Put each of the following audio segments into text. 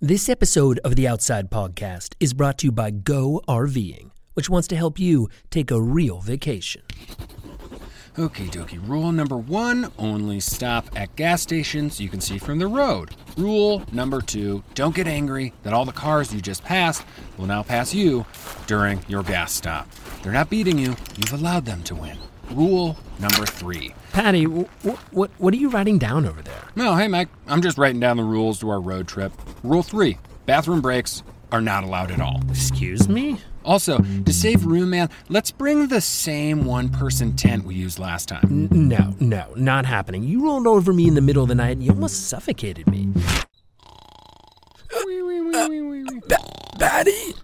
This episode of the Outside Podcast is brought to you by Go RVing, which wants to help you take a real vacation. Okay, dokie. Rule number one only stop at gas stations you can see from the road. Rule number two don't get angry that all the cars you just passed will now pass you during your gas stop. They're not beating you, you've allowed them to win. Rule number three. Patty, wh- what what are you writing down over there? No, hey, Mike. I'm just writing down the rules to our road trip. Rule three bathroom breaks are not allowed at all. Excuse me? Also, to save room, man, let's bring the same one person tent we used last time. N- no, no, not happening. You rolled over me in the middle of the night and you almost suffocated me. Wee. Patty,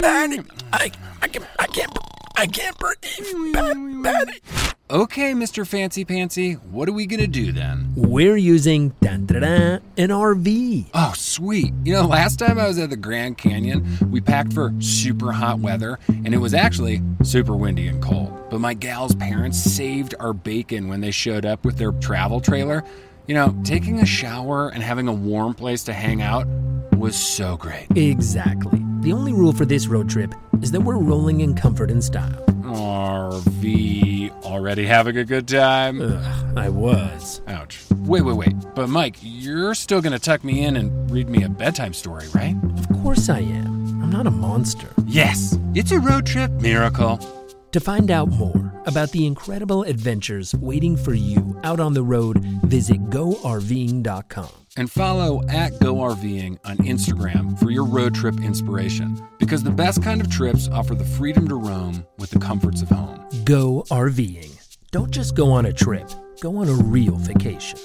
Patty, I, I can, I can't, I can't breathe. Pat- Patty. Okay, Mr. Fancy Pantsy, what are we gonna do then? We're using dun, dun, dun, an RV. Oh, sweet. You know, last time I was at the Grand Canyon, we packed for super hot weather, and it was actually super windy and cold. But my gal's parents saved our bacon when they showed up with their travel trailer. You know, taking a shower and having a warm place to hang out was so great. Exactly. The only rule for this road trip is that we're rolling in comfort and style. RV already having a good time? Ugh, I was. Ouch. Wait, wait, wait. But Mike, you're still gonna tuck me in and read me a bedtime story, right? Of course I am. I'm not a monster. Yes, it's a road trip miracle. To find out more about the incredible adventures waiting for you out on the road, visit GoRVing.com. And follow at GoRVing on Instagram for your road trip inspiration. Because the best kind of trips offer the freedom to roam with the comforts of home. Go RVing. Don't just go on a trip, go on a real vacation.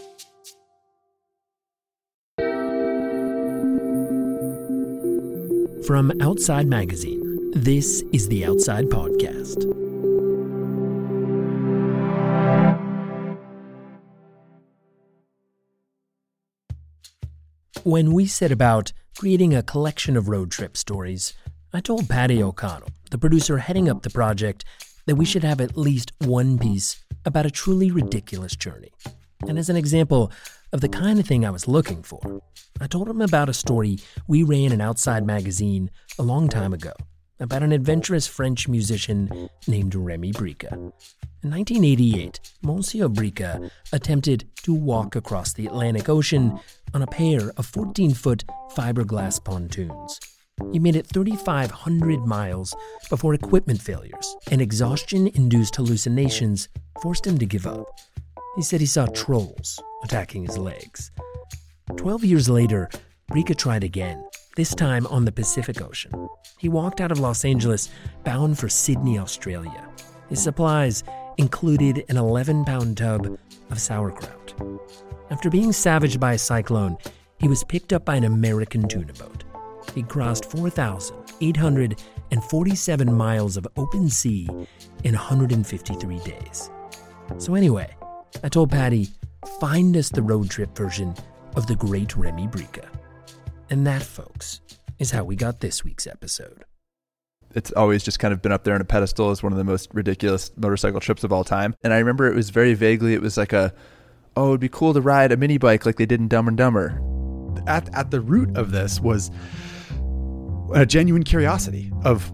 From Outside Magazine, this is the Outside Podcast. When we set about creating a collection of road trip stories, I told Patty O'Connell, the producer heading up the project, that we should have at least one piece about a truly ridiculous journey. And as an example of the kind of thing I was looking for, I told him about a story we ran in Outside Magazine a long time ago about an adventurous French musician named Remy Bricka. In 1988, Monsieur Bricka attempted to walk across the Atlantic Ocean on a pair of 14 foot fiberglass pontoons. He made it 3,500 miles before equipment failures and exhaustion induced hallucinations forced him to give up. He said he saw trolls attacking his legs. Twelve years later, Bricka tried again, this time on the Pacific Ocean. He walked out of Los Angeles bound for Sydney, Australia. His supplies included an 11 pound tub of sauerkraut. After being savaged by a cyclone, he was picked up by an American tuna boat. He crossed 4,847 miles of open sea in 153 days. So, anyway, I told Patty, find us the road trip version of the great Remy Bricka. And that, folks, is how we got this week's episode. it's always just kind of been up there on a pedestal as one of the most ridiculous motorcycle trips of all time. And I remember it was very vaguely, it was like a, oh, it'd be cool to ride a mini bike like they did in Dumb and Dumber. at at the root of this was a genuine curiosity of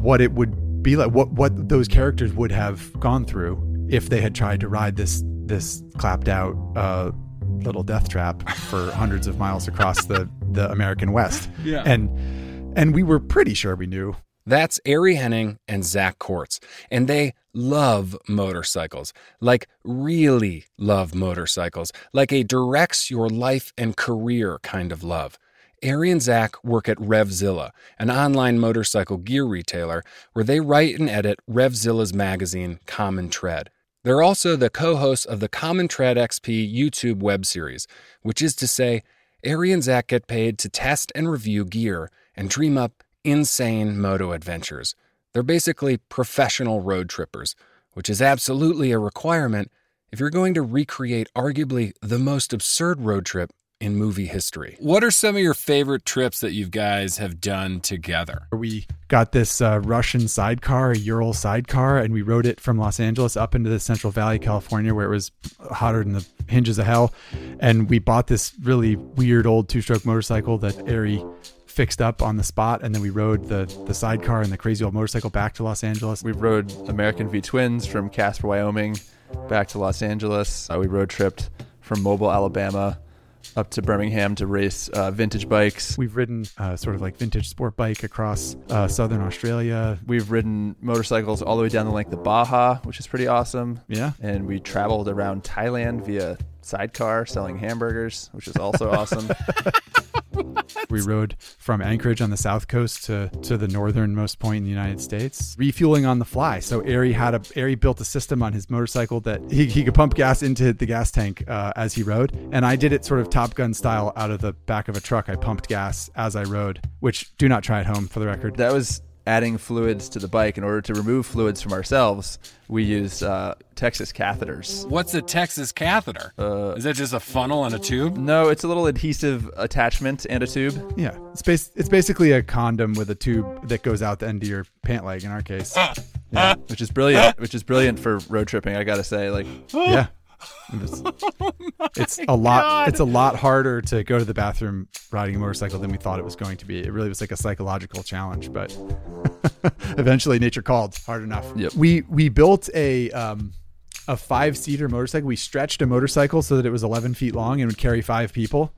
what it would be like, what what those characters would have gone through if they had tried to ride this this clapped out uh, little death trap for hundreds of miles across the the American West. Yeah. and and we were pretty sure we knew. That's Ari Henning and Zach Courts, and they love motorcycles. Like, really love motorcycles. Like a directs your life and career kind of love. Ari and Zach work at RevZilla, an online motorcycle gear retailer, where they write and edit RevZilla's magazine, Common Tread. They're also the co hosts of the Common Tread XP YouTube web series, which is to say, Ari and Zach get paid to test and review gear and dream up insane moto adventures. They're basically professional road trippers, which is absolutely a requirement if you're going to recreate arguably the most absurd road trip in movie history. What are some of your favorite trips that you guys have done together? We got this uh, Russian sidecar, a Ural sidecar, and we rode it from Los Angeles up into the Central Valley, California, where it was hotter than the hinges of hell. And we bought this really weird old two stroke motorcycle that Ari fixed up on the spot, and then we rode the the sidecar and the crazy old motorcycle back to Los Angeles. We rode American V Twins from Casper, Wyoming, back to Los Angeles. Uh, we road tripped from Mobile, Alabama, up to Birmingham to race uh, vintage bikes. We've ridden uh, sort of like vintage sport bike across uh, southern Australia. We've ridden motorcycles all the way down the length of Baja, which is pretty awesome. Yeah. And we traveled around Thailand via sidecar selling hamburgers, which is also awesome. We rode from Anchorage on the south coast to, to the northernmost point in the United States, refueling on the fly. So Ari had a Ari built a system on his motorcycle that he, he could pump gas into the gas tank uh, as he rode, and I did it sort of Top Gun style out of the back of a truck. I pumped gas as I rode, which do not try at home for the record. that was adding fluids to the bike. In order to remove fluids from ourselves, we use uh, Texas catheters. What's a Texas catheter? Is that just a funnel and a tube? No, it's a little adhesive attachment and a tube. Yeah, it's bas- it's basically a condom with a tube that goes out the end of your pant leg. In our case, Yeah, which is brilliant. Which is brilliant for road tripping. I gotta say, like, yeah. It's, it's a lot. It's a lot harder to go to the bathroom riding a motorcycle than we thought it was going to be. It really was like a psychological challenge, but eventually nature called hard enough. Yep. We we built a um, a five seater motorcycle. We stretched a motorcycle so that it was 11 feet long and would carry five people,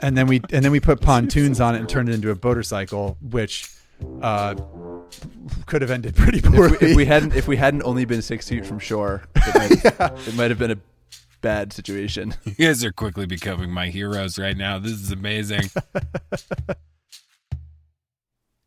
and then we and then we put pontoons on it and turned it into a motorcycle, which uh, could have ended pretty poorly. if we, if we hadn't if we hadn't only been six feet from shore, it might, it might have been a bad situation. You guys are quickly becoming my heroes right now. This is amazing.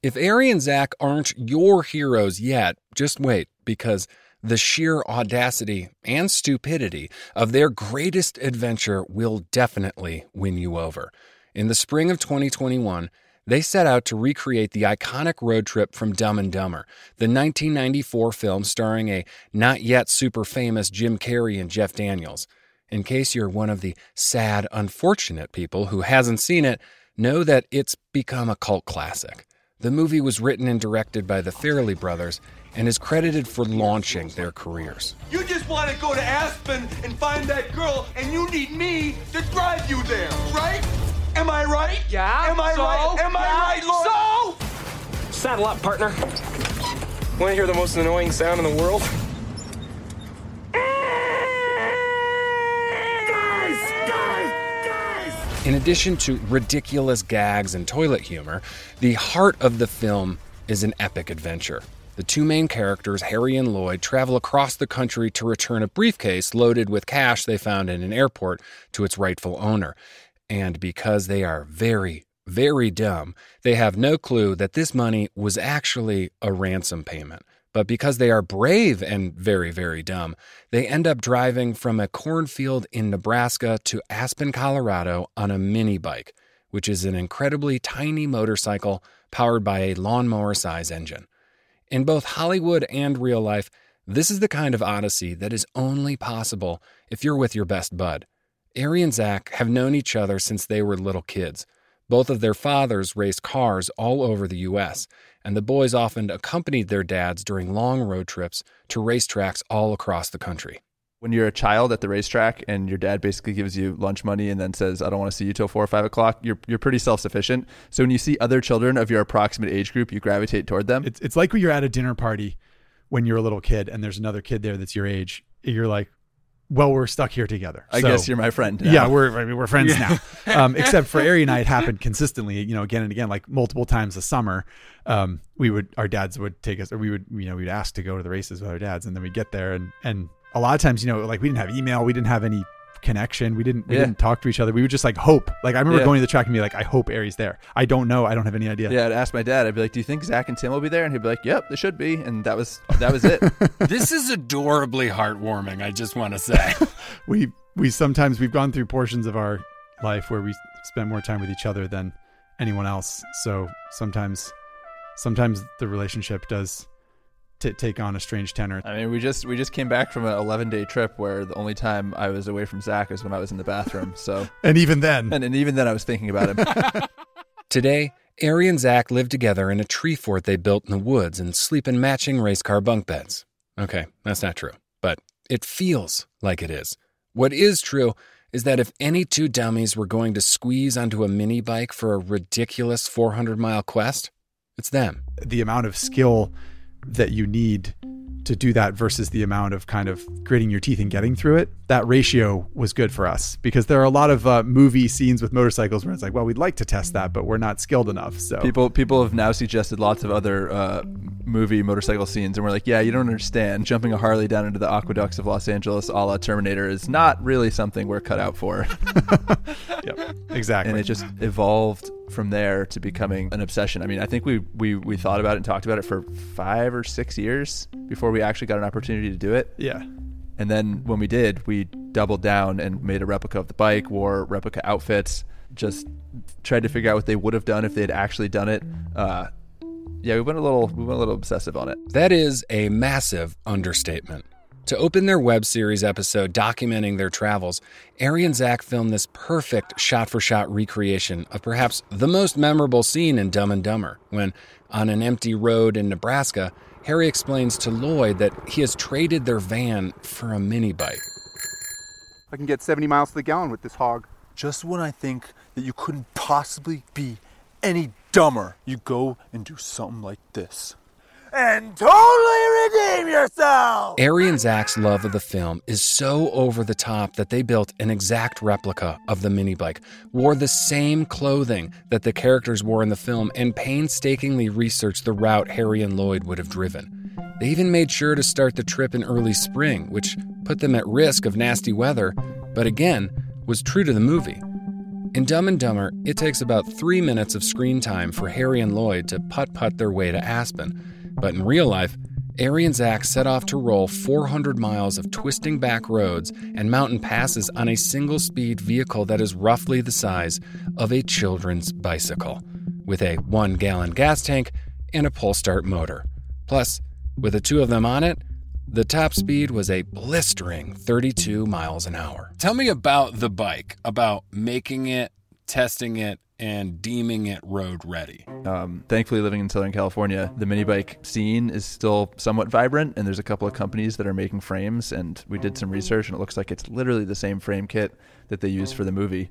if Ari and Zach aren't your heroes yet, just wait, because the sheer audacity and stupidity of their greatest adventure will definitely win you over. In the spring of 2021, they set out to recreate the iconic road trip from Dumb and Dumber, the 1994 film starring a not yet super famous Jim Carrey and Jeff Daniels. In case you're one of the sad, unfortunate people who hasn't seen it, know that it's become a cult classic. The movie was written and directed by the Farrelly brothers and is credited for launching their careers. You just want to go to Aspen and find that girl, and you need me to drive you there, right? Am I right? Yeah, Am I so? right? Am I right, Lord? So? Saddle up, partner. Want to hear the most annoying sound in the world? In addition to ridiculous gags and toilet humor, the heart of the film is an epic adventure. The two main characters, Harry and Lloyd, travel across the country to return a briefcase loaded with cash they found in an airport to its rightful owner. And because they are very, very dumb, they have no clue that this money was actually a ransom payment. But because they are brave and very, very dumb, they end up driving from a cornfield in Nebraska to Aspen, Colorado on a mini bike, which is an incredibly tiny motorcycle powered by a lawnmower size engine. In both Hollywood and real life, this is the kind of odyssey that is only possible if you're with your best bud. Ari and Zach have known each other since they were little kids. Both of their fathers raced cars all over the U.S., and the boys often accompanied their dads during long road trips to racetracks all across the country. When you're a child at the racetrack and your dad basically gives you lunch money and then says, "I don't want to see you till four or five o'clock," you're you're pretty self sufficient. So when you see other children of your approximate age group, you gravitate toward them. It's it's like when you're at a dinner party when you're a little kid and there's another kid there that's your age. You're like, well, we're stuck here together. I So- guess you're my friend. now. Yeah, we're I mean, we're friends now. Um, except for Ari and I, it happened consistently. You know, again and again, like multiple times a summer. Um, we would our dads would take us, or we would you know we'd ask to go to the races with our dads, and then we'd get there, and and a lot of times you know like we didn't have email, we didn't have any connection, we didn't we Yeah. didn't talk to each other. We would just like hope. Like I remember Yeah. going to the track and be like, I hope Ari's there. I don't know. I don't have any idea. Yeah, I'd ask my dad. I'd be like, "Do you think Zach and Tim will be there?" And he'd be like, "Yep, they should be." And that was that was it. this is adorably heartwarming, I just want to say. we we sometimes we've gone through portions of our life where we spend more time with each other than anyone else so sometimes sometimes the relationship does t- take on a strange tenor. I mean, we just we just came back from an 11 day trip where the only time I was away from Zach was when I was in the bathroom. So, And even then, and, and even then, I was thinking about him. Today, Ari and Zach live together in a tree fort they built in the woods and sleep in matching race car bunk beds. Okay, that's not true, but it feels like it is. What is true is that if any two dummies were going to squeeze onto a mini bike for a ridiculous 400 mile quest, it's them. the amount of skill that you need to do that versus the amount of kind of gritting your teeth and getting through it, that ratio was good for us because there are a lot of uh, movie scenes with motorcycles where it's like, well, we'd like to test that, but we're not skilled enough. So people people have now suggested lots of other uh, movie motorcycle scenes, and we're like, yeah, you don't understand. Jumping a Harley down into the aqueducts of Los Angeles, a la Terminator, is not really something we're cut out for. Yep, exactly. and it just evolved from there to becoming an obsession. I mean, I think we, we we thought about it and talked about it for five or six years before we actually got an opportunity to do it. yeah. And then when we did, we doubled down and made a replica of the bike, wore replica outfits, just tried to figure out what they would have done if they had actually done it. Uh, yeah, we went a little we went a little obsessive on it. That is a massive understatement. To open their web series episode documenting their travels, Ari and Zach filmed this perfect shot for shot recreation of perhaps the most memorable scene in Dumb and Dumber when, on an empty road in Nebraska, Harry explains to Lloyd that he has traded their van for a mini bike. I can get 70 miles to the gallon with this hog. Just when I think that you couldn't possibly be any dumber, you go and do something like this. And totally redeem yourself! Ari and Zach's love of the film is so over the top that they built an exact replica of the mini bike, wore the same clothing that the characters wore in the film, and painstakingly researched the route Harry and Lloyd would have driven. They even made sure to start the trip in early spring, which put them at risk of nasty weather, but again, was true to the movie. In Dumb and Dumber, it takes about three minutes of screen time for Harry and Lloyd to putt putt their way to Aspen. But in real life, Ari and Zach set off to roll 400 miles of twisting back roads and mountain passes on a single speed vehicle that is roughly the size of a children's bicycle, with a one gallon gas tank and a pull start motor. Plus, with the two of them on it, the top speed was a blistering 32 miles an hour. Tell me about the bike, about making it, testing it, and deeming it road ready. Um, thankfully, living in Southern California, the mini bike scene is still somewhat vibrant, and there's a couple of companies that are making frames. And we did some research, and it looks like it's literally the same frame kit that they used for the movie,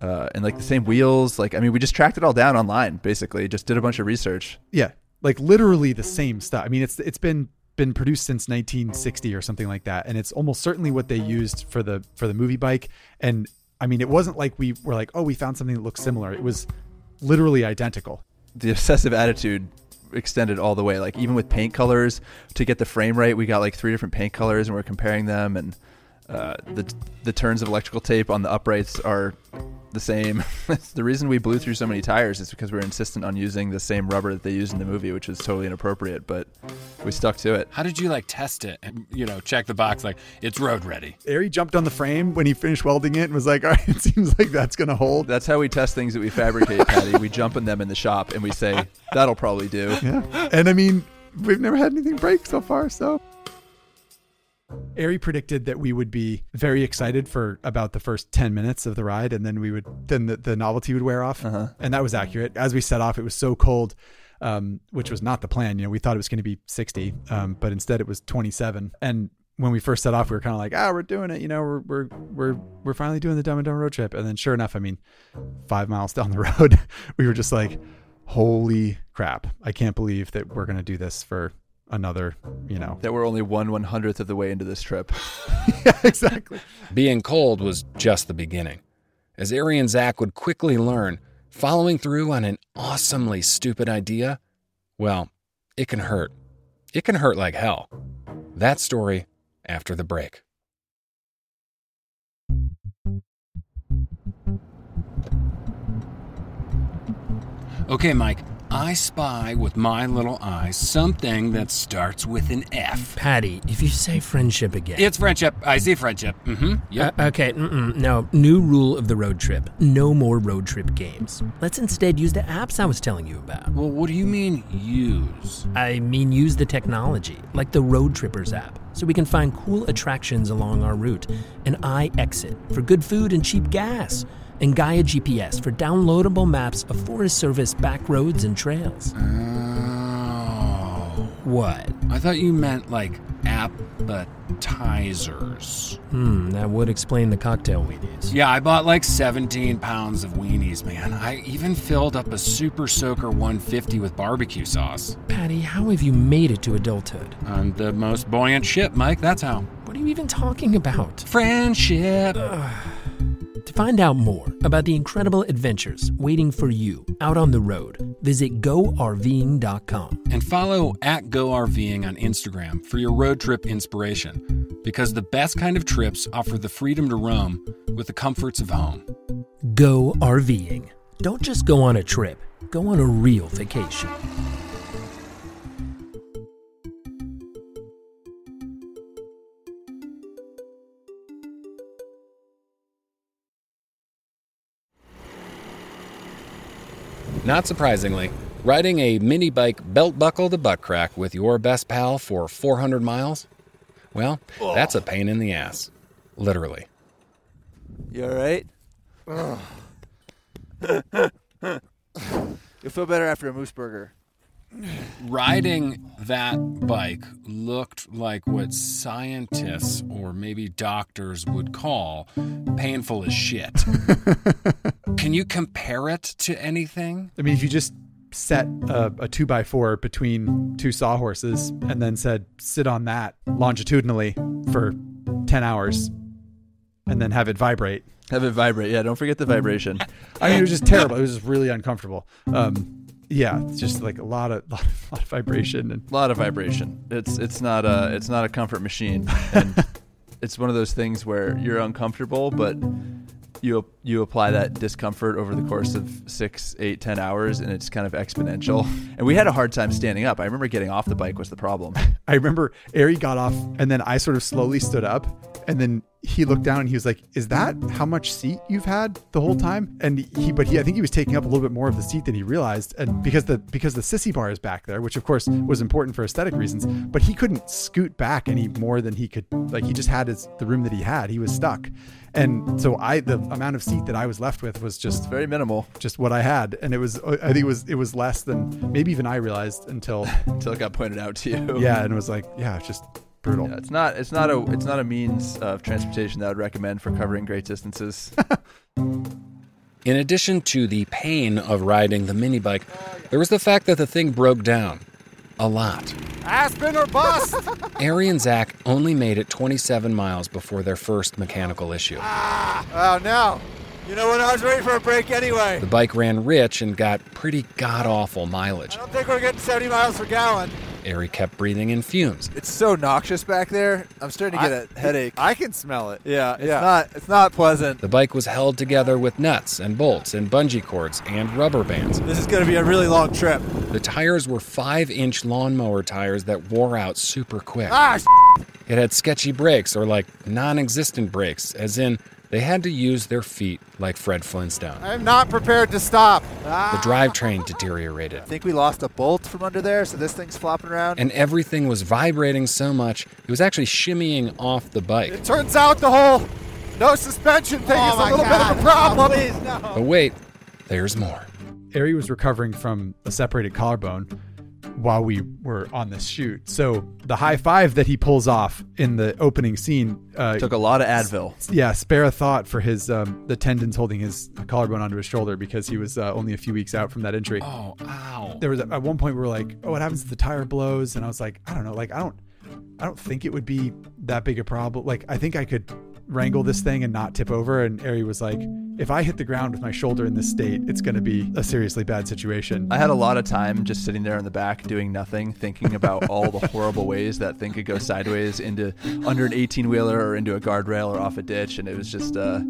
uh, and like the same wheels. Like, I mean, we just tracked it all down online, basically. Just did a bunch of research. Yeah, like literally the same stuff. I mean, it's it's been been produced since 1960 or something like that, and it's almost certainly what they used for the for the movie bike. And I mean, it wasn't like we were like, oh, we found something that looks similar. It was literally identical. the obsessive attitude extended all the way. Like even with paint colors, to get the frame right, we got like three different paint colors, and we're comparing them. And uh, the the turns of electrical tape on the uprights are the same. the reason we blew through so many tires is because we were insistent on using the same rubber that they used in the movie, which was totally inappropriate. But we stuck to it. How did you like test it and, you know, check the box like it's road ready? Ari jumped on the frame when he finished welding it and was like, all right, it seems like that's gonna hold. That's how we test things that we fabricate, Patty. we jump on them in the shop and we say that'll probably do. Yeah. And I mean, we've never had anything break so far, so. Ari predicted that we would be very excited for about the first 10 minutes of the ride and then we would then the, the novelty would wear off. Uh-huh. And that was accurate. As we set off, it was so cold, um, which was not the plan. You know, we thought it was going to be 60, um, but instead it was 27. And when we first set off, we were kind of like, ah, we're doing it. You know, we're, we're, we're, we're finally doing the Dumb and dumb road trip. And then sure enough, I mean, five miles down the road, we were just like, holy crap. I can't believe that we're going to do this for another, you know. That we're only one one hundredth of the way into this trip. yeah, exactly. Being cold was just the beginning. As Ari and Zach would quickly learn, following through on an awesomely stupid idea, well, it can hurt. It can hurt like hell. That story after the break. Okay, Mike, I spy with my little eye something that starts with an F. Patty, if you say friendship again. It's friendship. I see friendship. Mm-hmm. Yep. Uh, okay, mm-mm, no. New rule of the road trip no more road trip games. Let's instead use the apps I was telling you about. well, what do you mean use? I mean, use the technology, like the Road Trippers app, so we can find cool attractions along our route, an and exit for good food and cheap gas, and Gaia GPS for downloadable maps of Forest Service back roads and trails. Oh. What? I thought you meant like appetizers. Hmm, that would explain the cocktail weenies. Yeah, I bought like 17 pounds of weenies, man. I even filled up a Super Soaker 150 with barbecue sauce. Patty, how have you made it to adulthood? I'm the most buoyant ship, Mike. That's how. What are you even talking about? Friendship. To find out more about the incredible adventures waiting for you out on the road, visit GoRVing.com. And follow at GoRVing on Instagram for your road trip inspiration. Because the best kind of trips offer the freedom to roam with the comforts of home. Go RVing. Don't just go on a trip, go on a real vacation. Not surprisingly, riding a mini bike belt buckle to butt crack with your best pal for 400 miles? Well, that's a pain in the ass. Literally. You all right? You'll feel better after a moose burger. Riding that bike looked like what scientists or maybe doctors would call painful as shit. Can you compare it to anything? I mean, if you just set a, a two by four between two sawhorses and then said, sit on that longitudinally for 10 hours and then have it vibrate. Have it vibrate. Yeah, don't forget the vibration. I mean, it was just terrible. It was just really uncomfortable. Um, yeah, it's just like a lot of, lot of, lot of vibration and A lot of vibration. It's it's not a it's not a comfort machine. And it's one of those things where you're uncomfortable, but you you apply that discomfort over the course of six, eight, ten hours, and it's kind of exponential. And we had a hard time standing up. I remember getting off the bike was the problem. I remember Ari got off and then I sort of slowly stood up and then he looked down and he was like, "Is that how much seat you've had the whole time?" And he, but he, I think he was taking up a little bit more of the seat than he realized, and because the because the sissy bar is back there, which of course was important for aesthetic reasons, but he couldn't scoot back any more than he could. Like he just had his the room that he had. He was stuck, and so I the amount of seat that I was left with was just Very minimal just what I had, and it was I think it was it was less than maybe even I realized until until it got pointed out to you. yeah, and it was like yeah, it's just brutal. Yeah, it's not it's not a it's not a means of transportation that I would recommend for covering great distances. In addition to the pain of riding the mini bike, there was the fact that the thing broke down. A lot. Aspen or bust! Ari and Zach only made it 27 miles before their first mechanical issue. Ah, Oh no. You know what? I was ready for a break anyway. The bike ran rich and got pretty god awful mileage. I don't think we're getting 70 miles per gallon. Ari kept breathing in fumes. it's so noxious back there. I'm starting to get a headache. I can smell it. yeah, it's Yeah. not it's not pleasant. The bike was held together with nuts and bolts and bungee cords and rubber bands. This is going to be a really long trip. The tires were 5 inch lawnmower tires that wore out super quick. Ah, It had sketchy brakes or like non existent brakes, as in they had to use their feet like Fred Flintstone. I'm not prepared to stop. The drivetrain deteriorated. I think we lost a bolt from under there, so this thing's flopping around. And everything was vibrating so much, it was actually shimmying off the bike. It turns out the whole no suspension thing oh is a little bit of a problem. please, no. But wait, there's more. Ari was recovering from a separated collarbone while we were on this shoot. So the high five that he pulls off in the opening scene, uh, Took a lot of Advil. yeah, spare a thought for his um, the tendons holding his collarbone onto his shoulder because he was uh, only a few weeks out from that injury. Oh, ow. There was at one point we were like, "Oh, what happens if the tire blows?" And I was like, "I don't know. Like, I don't, I don't think it would be that big a problem. Like, I think I could wrangle this thing and not tip over." And Ari was like, "If I hit the ground with my shoulder in this state, it's going to be a seriously bad situation." I had a lot of time just sitting there in the back doing nothing, thinking about all the horrible ways that thing could go sideways into under an 18 wheeler or into a guardrail or off a ditch, and it was just uh,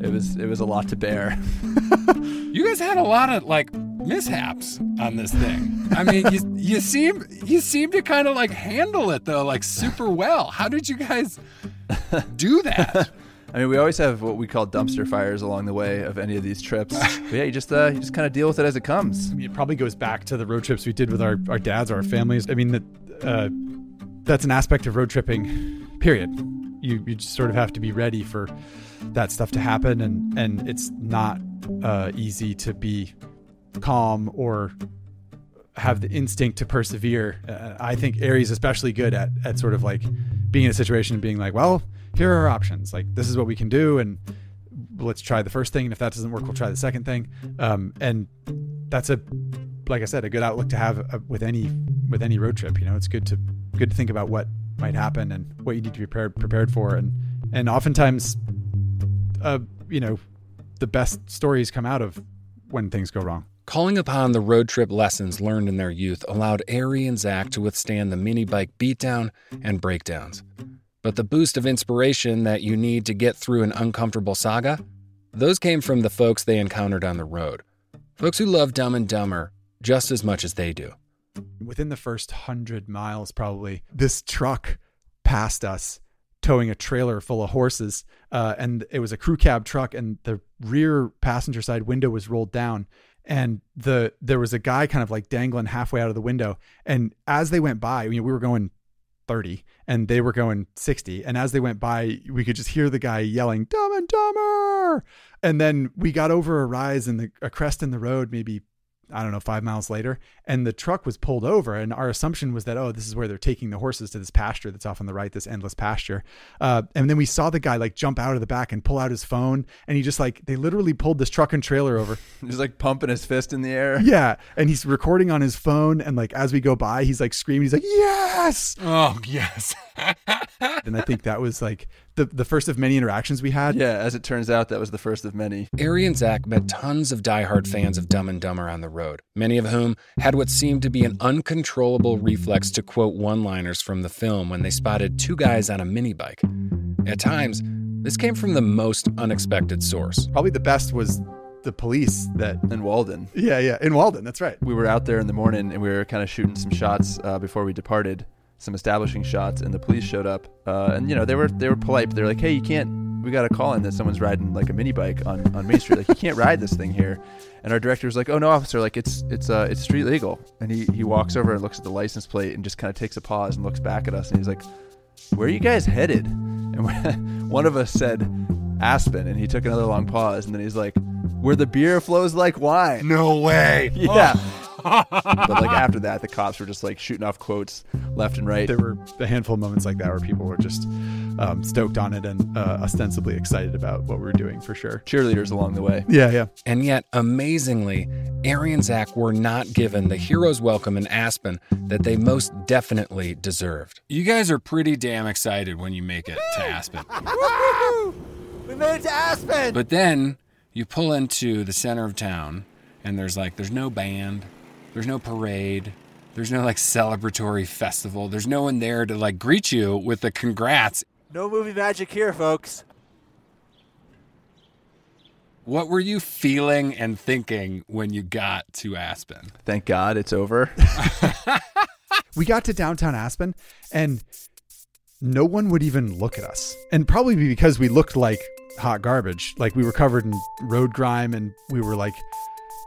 it was it was a lot to bear. You guys had a lot of like mishaps on this thing. I mean, you you seem you seem to kind of like handle it though, like super well. How did you guys do that? I mean, we always have what we call dumpster fires along the way of any of these trips. but yeah, you just uh, you just kind of deal with it as it comes. I mean, it probably goes back to the road trips we did with our, our dads or our families. I mean, that uh, that's an aspect of road tripping. Period. You you just sort of have to be ready for that stuff to happen, and and it's not uh, easy to be calm or have the instinct to persevere. Uh, I think Ari's especially good at at sort of like being in a situation and being like, well, here are our options. Like this is what we can do, and let's try the first thing. And if that doesn't work, we'll try the second thing. Um, and that's a like I said, a good outlook to have uh, with any with any road trip. You know, it's good to good to think about what might happen and what you need to be prepared prepared for, and and oftentimes, uh, you know, the best stories come out of when things go wrong. Calling upon the road trip lessons learned in their youth allowed Ari and Zach to withstand the mini bike beatdown and breakdowns. But the boost of inspiration that you need to get through an uncomfortable saga, those came from the folks they encountered on the road. Folks who love Dumb and Dumber just as much as they do. Within the first hundred miles, probably, this truck passed us towing a trailer full of horses. Uh, and it was a crew cab truck, and the rear passenger side window was rolled down. And the there was a guy kind of like dangling halfway out of the window. And as they went by, we were going 30 and they were going 60 and as they went by we could just hear the guy yelling dumb and dumber and then we got over a rise in the a crest in the road maybe I don't know, five miles later, and the truck was pulled over. And our assumption was that, oh, this is where they're taking the horses to this pasture that's off on the right, this endless pasture. Uh, and then we saw the guy like jump out of the back and pull out his phone. And he just like, they literally pulled this truck and trailer over. He's like pumping his fist in the air. Yeah. And he's recording on his phone. And like, as we go by, he's like screaming, he's like, yes. Oh, yes. and I think that was like the, the first of many interactions we had. Yeah, as it turns out, that was the first of many. Ari and Zach met tons of diehard fans of Dumb and Dumber on the road, many of whom had what seemed to be an uncontrollable reflex to quote one liners from the film when they spotted two guys on a mini bike. At times, this came from the most unexpected source. Probably the best was the police that in Walden. Yeah, yeah, in Walden. That's right. We were out there in the morning and we were kind of shooting some shots uh, before we departed some establishing shots, and the police showed up. Uh, and you know they were they were polite. But they're like, "Hey, you can't. We got a call in that someone's riding like a mini bike on, on Main Street. Like you can't ride this thing here." And our director was like, "Oh no, officer! Like it's it's uh it's street legal." And he he walks over and looks at the license plate and just kind of takes a pause and looks back at us and he's like, "Where are you guys headed?" And one of us said, "Aspen," and he took another long pause and then he's like, "Where the beer flows like wine." No way. Yeah. Oh but like after that, the cops were just like shooting off quotes left and right. There were a handful of moments like that where people were just um, stoked on it and uh, ostensibly excited about what we were doing for sure. Cheerleaders along the way. Yeah, yeah. And yet, amazingly, Ari and Zach were not given the hero's welcome in Aspen that they most definitely deserved. You guys are pretty damn excited when you make it to Aspen. we made it to Aspen! But then you pull into the center of town, and there's like, there's no band, there's no parade. There's no like celebratory festival. There's no one there to like greet you with the congrats. No movie magic here, folks. What were you feeling and thinking when you got to Aspen? Thank God it's over. we got to downtown Aspen and no one would even look at us. And probably because we looked like hot garbage. Like we were covered in road grime and we were like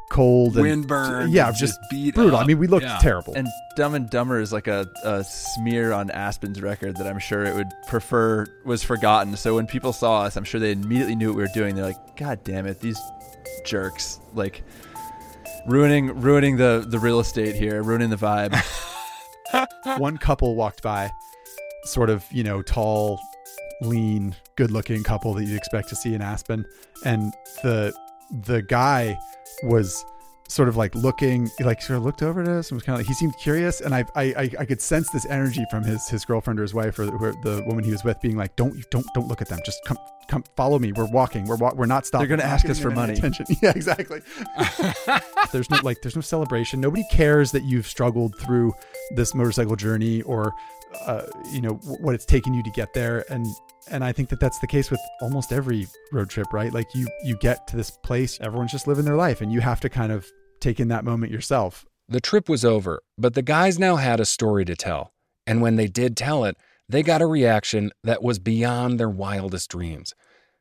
cold and windburn. Yeah, just beat brutal. Up. I mean, we looked yeah. terrible. And Dumb and Dumber is like a, a smear on Aspen's record that I'm sure it would prefer was forgotten. So when people saw us, I'm sure they immediately knew what we were doing. They're like, God damn it, these jerks! Like ruining ruining the the real estate here, ruining the vibe. One couple walked by, sort of you know tall, lean, good looking couple that you'd expect to see in Aspen, and the the guy was sort of like looking like sort of looked over at us and was kind of like he seemed curious and I I I could sense this energy from his his girlfriend or his wife or the, the woman he was with being like don't don't don't look at them. Just come come follow me. We're walking. We're we're not stopping. They're gonna ask us for money. attention. Yeah exactly. There's no like there's no celebration. Nobody cares that you've struggled through this motorcycle journey or uh, you know what it's taken you to get there and and I think that that's the case with almost every road trip, right? Like you you get to this place, everyone's just living their life, and you have to kind of take in that moment yourself. The trip was over, but the guys now had a story to tell. And when they did tell it, they got a reaction that was beyond their wildest dreams.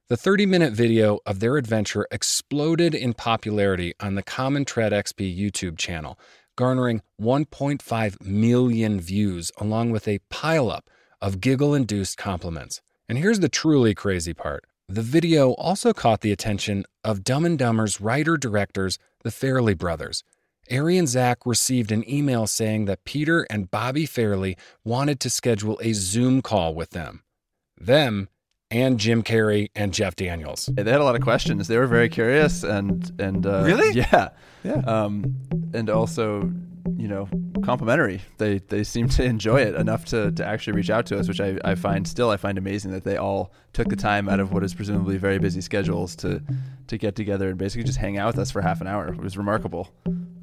The 30 minute video of their adventure exploded in popularity on the Common Tread XP YouTube channel, garnering 1.5 million views, along with a pileup of giggle induced compliments. And here's the truly crazy part the video also caught the attention of Dumb and Dumber's writer directors, the Farrelly brothers. Ari and Zach received an email saying that Peter and Bobby Farrelly wanted to schedule a Zoom call with them. Them and Jim Carrey and Jeff Daniels. They had a lot of questions. They were very curious and and uh, Really? yeah, Yeah. um, and also you know complimentary. They they seem to enjoy it enough to, to actually reach out to us, which I, I find still I find amazing that they all took the time out of what is presumably very busy schedules to to get together and basically just hang out with us for half an hour. It was remarkable.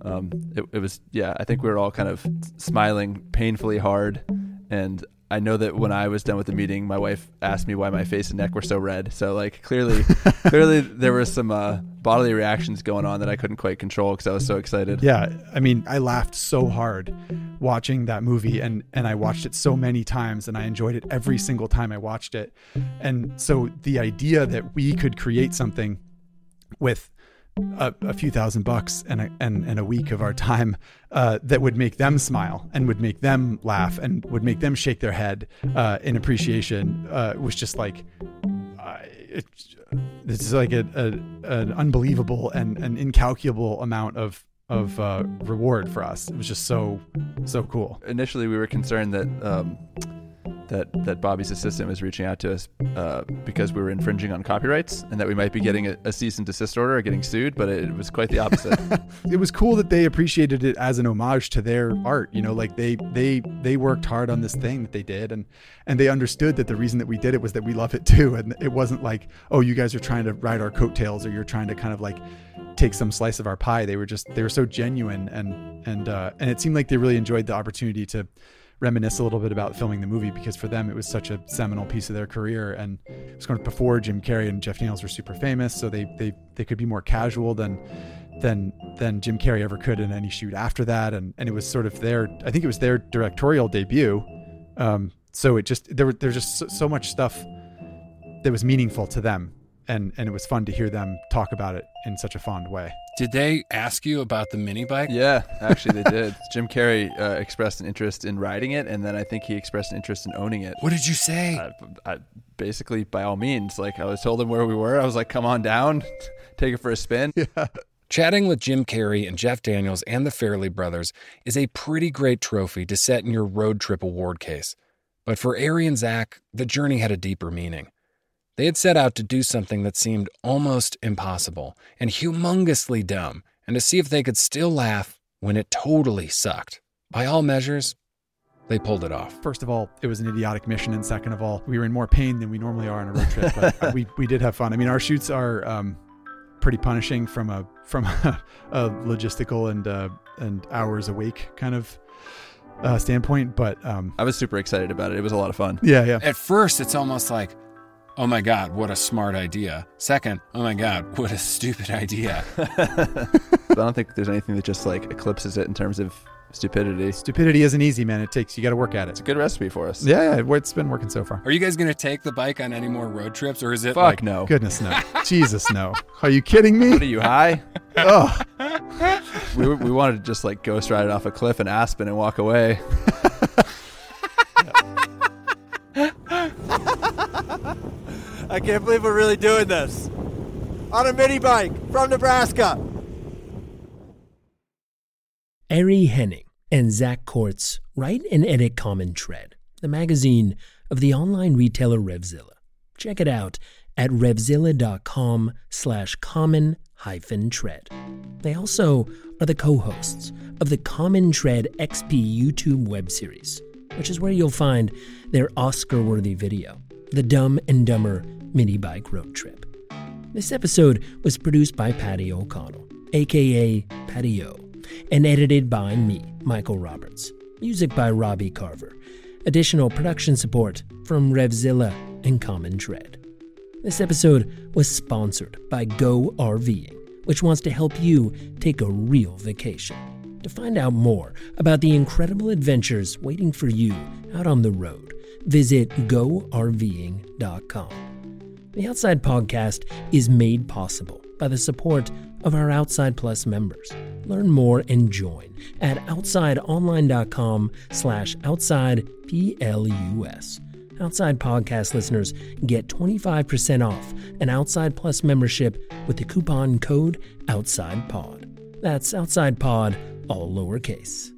Um, it, it was yeah. I think we were all kind of smiling painfully hard, and I know that when I was done with the meeting, my wife asked me why my face and neck were so red. So like clearly, clearly there were some uh, bodily reactions going on that I couldn't quite control because I was so excited. Yeah, I mean, I laughed so hard watching that movie and and I watched it so many times and I enjoyed it every single time I watched it. And so the idea that we could create something with a, a few thousand bucks and a, and, and a week of our time uh, that would make them smile and would make them laugh and would make them shake their head uh, in appreciation uh, was just like uh, it, it's like a, a, an unbelievable and an incalculable amount of of uh, reward for us. It was just so so cool. Initially, we were concerned that um, that that Bobby's assistant was reaching out to us uh, because we were infringing on copyrights and that we might be getting a, a cease and desist order or getting sued. But it, was quite the opposite. it was cool that they appreciated it as an homage to their art. You know, like they they they worked hard on this thing that they did, and and they understood that the reason that we did it was that we love it too, and it wasn't like oh you guys are trying to ride our coattails or you're trying to kind of like take some slice of our pie. They were just they were so genuine and and uh, and it seemed like they really enjoyed the opportunity to reminisce a little bit about filming the movie because for them it was such a seminal piece of their career. And it was going before Jim Carrey and Jeff Daniels were super famous so they they they could be more casual than than than Jim Carrey ever could in any shoot after that. And and it was sort of their I think it was their directorial debut. Um so it just there were there's just so, so much stuff that was meaningful to them and and it was fun to hear them talk about it in such a fond way. Did they ask you about the mini bike? Yeah, actually they did. Jim Carrey uh, expressed an interest in riding it, and then I think he expressed an interest in owning it. What did you say? Uh, I, basically, by all means, like I was told him where we were. I was like, "Come on down, take it for a spin." Yeah. Chatting with Jim Carrey and Jeff Daniels and the Farrelly brothers is a pretty great trophy to set in your road trip award case. But for Ari and Zach, the journey had a deeper meaning. They had set out to do something that seemed almost impossible and humongously dumb, and to see if they could still laugh when it totally sucked. By all measures, they pulled it off. First of all, it was an idiotic mission, and second of all, we were in more pain than we normally are on a road trip. But we we did have fun. I mean, our shoots are um, pretty punishing from a from a, a logistical and uh, and hours awake kind of uh, standpoint. But um, I was super excited about it. It was a lot of fun. yeah, yeah. At first, it's almost like, oh my God, what a smart idea. Second, oh my God, what a stupid idea. But I don't think there's anything that just like eclipses it in terms of stupidity. Stupidity isn't easy, man. It takes you got to work at it. It's a good recipe for us. Yeah, yeah, it's been working so far. Are you guys going to take the bike on any more road trips, or is it Fuck like, no. Goodness no, Jesus no. Are you kidding me? What are you high? Oh, we, we wanted to just like ghost ride it off a cliff in Aspen and walk away. I can't believe we're really doing this. On a mini bike from Nebraska. Ari Henning and Zach Courts write and edit Common Tread, the magazine of the online retailer Revzilla. Check it out at revzilla.com slash common hyphen tread. They also are the co-hosts of the Common Tread XP YouTube web series, which is where you'll find their Oscar-worthy video, The Dumb and Dumber Mini Bike Road Trip. This episode was produced by Patty O'Connell, aka Patty O, and edited by me, Michael Roberts. Music by Robbie Carver. Additional production support from Revzilla and Common Tread. This episode was sponsored by Go RVing, which wants to help you take a real vacation. To find out more about the incredible adventures waiting for you out on the road, visit GoRVing.com. The Outside Podcast is made possible by the support of our Outside Plus members. Learn more and join at outsideonline.com slash outside PLUS. Outside Podcast listeners get 25% off an Outside Plus membership with the coupon code OUTSIDEPOD. That's Outside Pod, all lowercase.